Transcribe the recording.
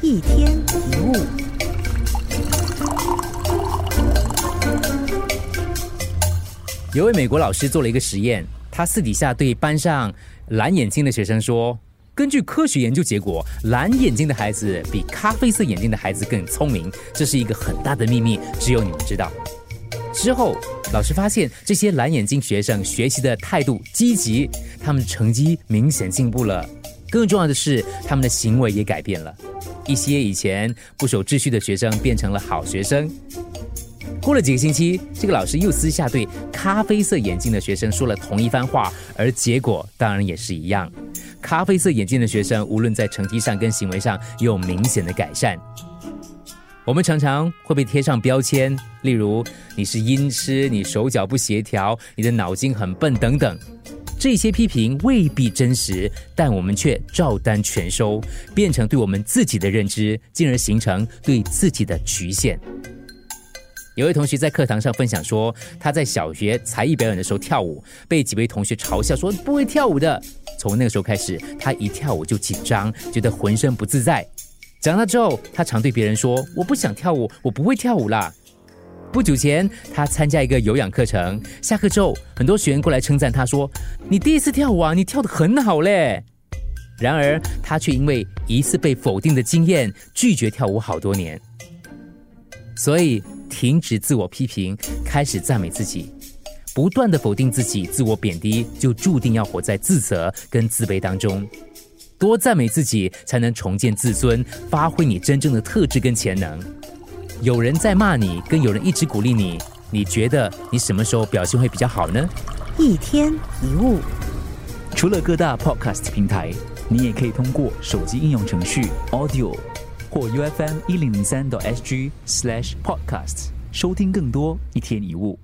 一天一物。有位美国老师做了一个实验，他私底下对班上蓝眼睛的学生说：“根据科学研究结果，蓝眼睛的孩子比咖啡色眼睛的孩子更聪明，这是一个很大的秘密，只有你们知道。”之后，老师发现这些蓝眼睛学生学习的态度积极，他们成绩明显进步了。更重要的是，他们的行为也改变了。一些以前不守秩序的学生变成了好学生。过了几个星期，这个老师又私下对咖啡色眼镜的学生说了同一番话，而结果当然也是一样。咖啡色眼镜的学生无论在成绩上跟行为上有明显的改善。我们常常会被贴上标签，例如你是音痴、你手脚不协调、你的脑筋很笨等等。这些批评未必真实，但我们却照单全收，变成对我们自己的认知，进而形成对自己的局限。有位同学在课堂上分享说，他在小学才艺表演的时候跳舞，被几位同学嘲笑说不会跳舞的。从那个时候开始，他一跳舞就紧张，觉得浑身不自在。长大之后，他常对别人说：“我不想跳舞，我不会跳舞啦。”不久前，他参加一个有氧课程，下课之后，很多学员过来称赞他说：“你第一次跳舞啊，你跳得很好嘞。”然而，他却因为一次被否定的经验，拒绝跳舞好多年。所以。停止自我批评，开始赞美自己。不断的否定自己、自我贬低，就注定要活在自责跟自卑当中。多赞美自己，才能重建自尊，发挥你真正的特质跟潜能。有人在骂你，跟有人一直鼓励你，你觉得你什么时候表现会比较好呢？一天一物，除了各大 podcast 平台，你也可以通过手机应用程序 Audio。或 U F M 一零零三 SG slash podcast 收听更多一天一物。